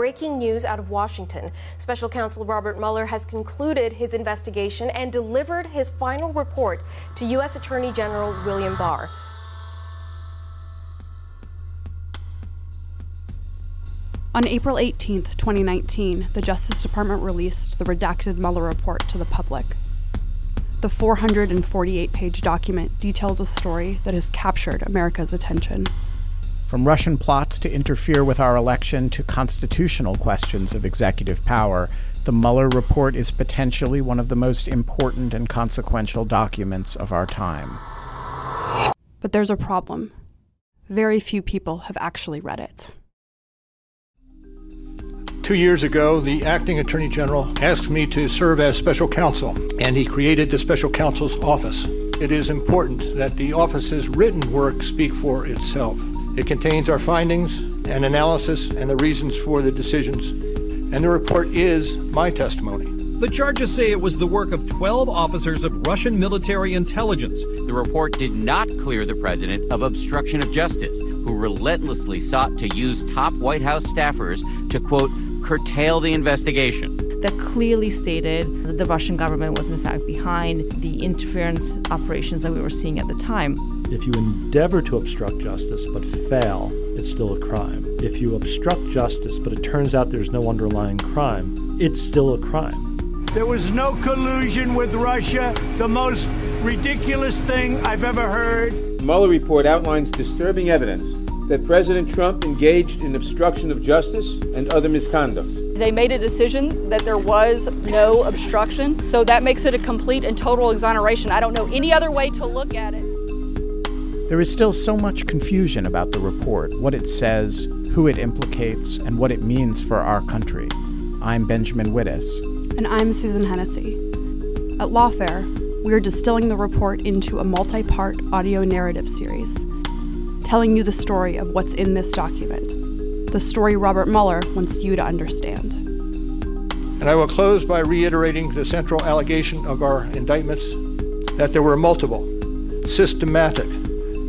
Breaking news out of Washington. Special counsel Robert Mueller has concluded his investigation and delivered his final report to U.S. Attorney General William Barr. On April 18, 2019, the Justice Department released the redacted Mueller report to the public. The 448 page document details a story that has captured America's attention. From Russian plots to interfere with our election to constitutional questions of executive power, the Mueller report is potentially one of the most important and consequential documents of our time. But there's a problem. Very few people have actually read it. Two years ago, the acting attorney general asked me to serve as special counsel, and he created the special counsel's office. It is important that the office's written work speak for itself. It contains our findings and analysis and the reasons for the decisions. And the report is my testimony. The charges say it was the work of 12 officers of Russian military intelligence. The report did not clear the president of obstruction of justice, who relentlessly sought to use top White House staffers to, quote, curtail the investigation. That clearly stated that the Russian government was, in fact, behind the interference operations that we were seeing at the time. If you endeavor to obstruct justice but fail, it's still a crime. If you obstruct justice but it turns out there's no underlying crime, it's still a crime. There was no collusion with Russia, the most ridiculous thing I've ever heard. The Mueller report outlines disturbing evidence that President Trump engaged in obstruction of justice and other misconduct. They made a decision that there was no obstruction, so that makes it a complete and total exoneration. I don't know any other way to look at it. There is still so much confusion about the report, what it says, who it implicates, and what it means for our country. I'm Benjamin Wittes. And I'm Susan Hennessy. At Lawfare, we are distilling the report into a multi part audio narrative series, telling you the story of what's in this document, the story Robert Mueller wants you to understand. And I will close by reiterating the central allegation of our indictments that there were multiple, systematic,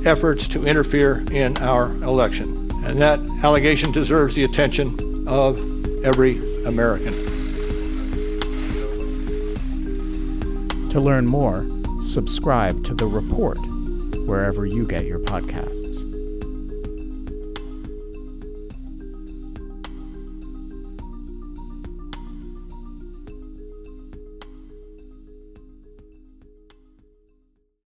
efforts to interfere in our election. And that allegation deserves the attention of every American. To learn more, subscribe to The Report wherever you get your podcasts.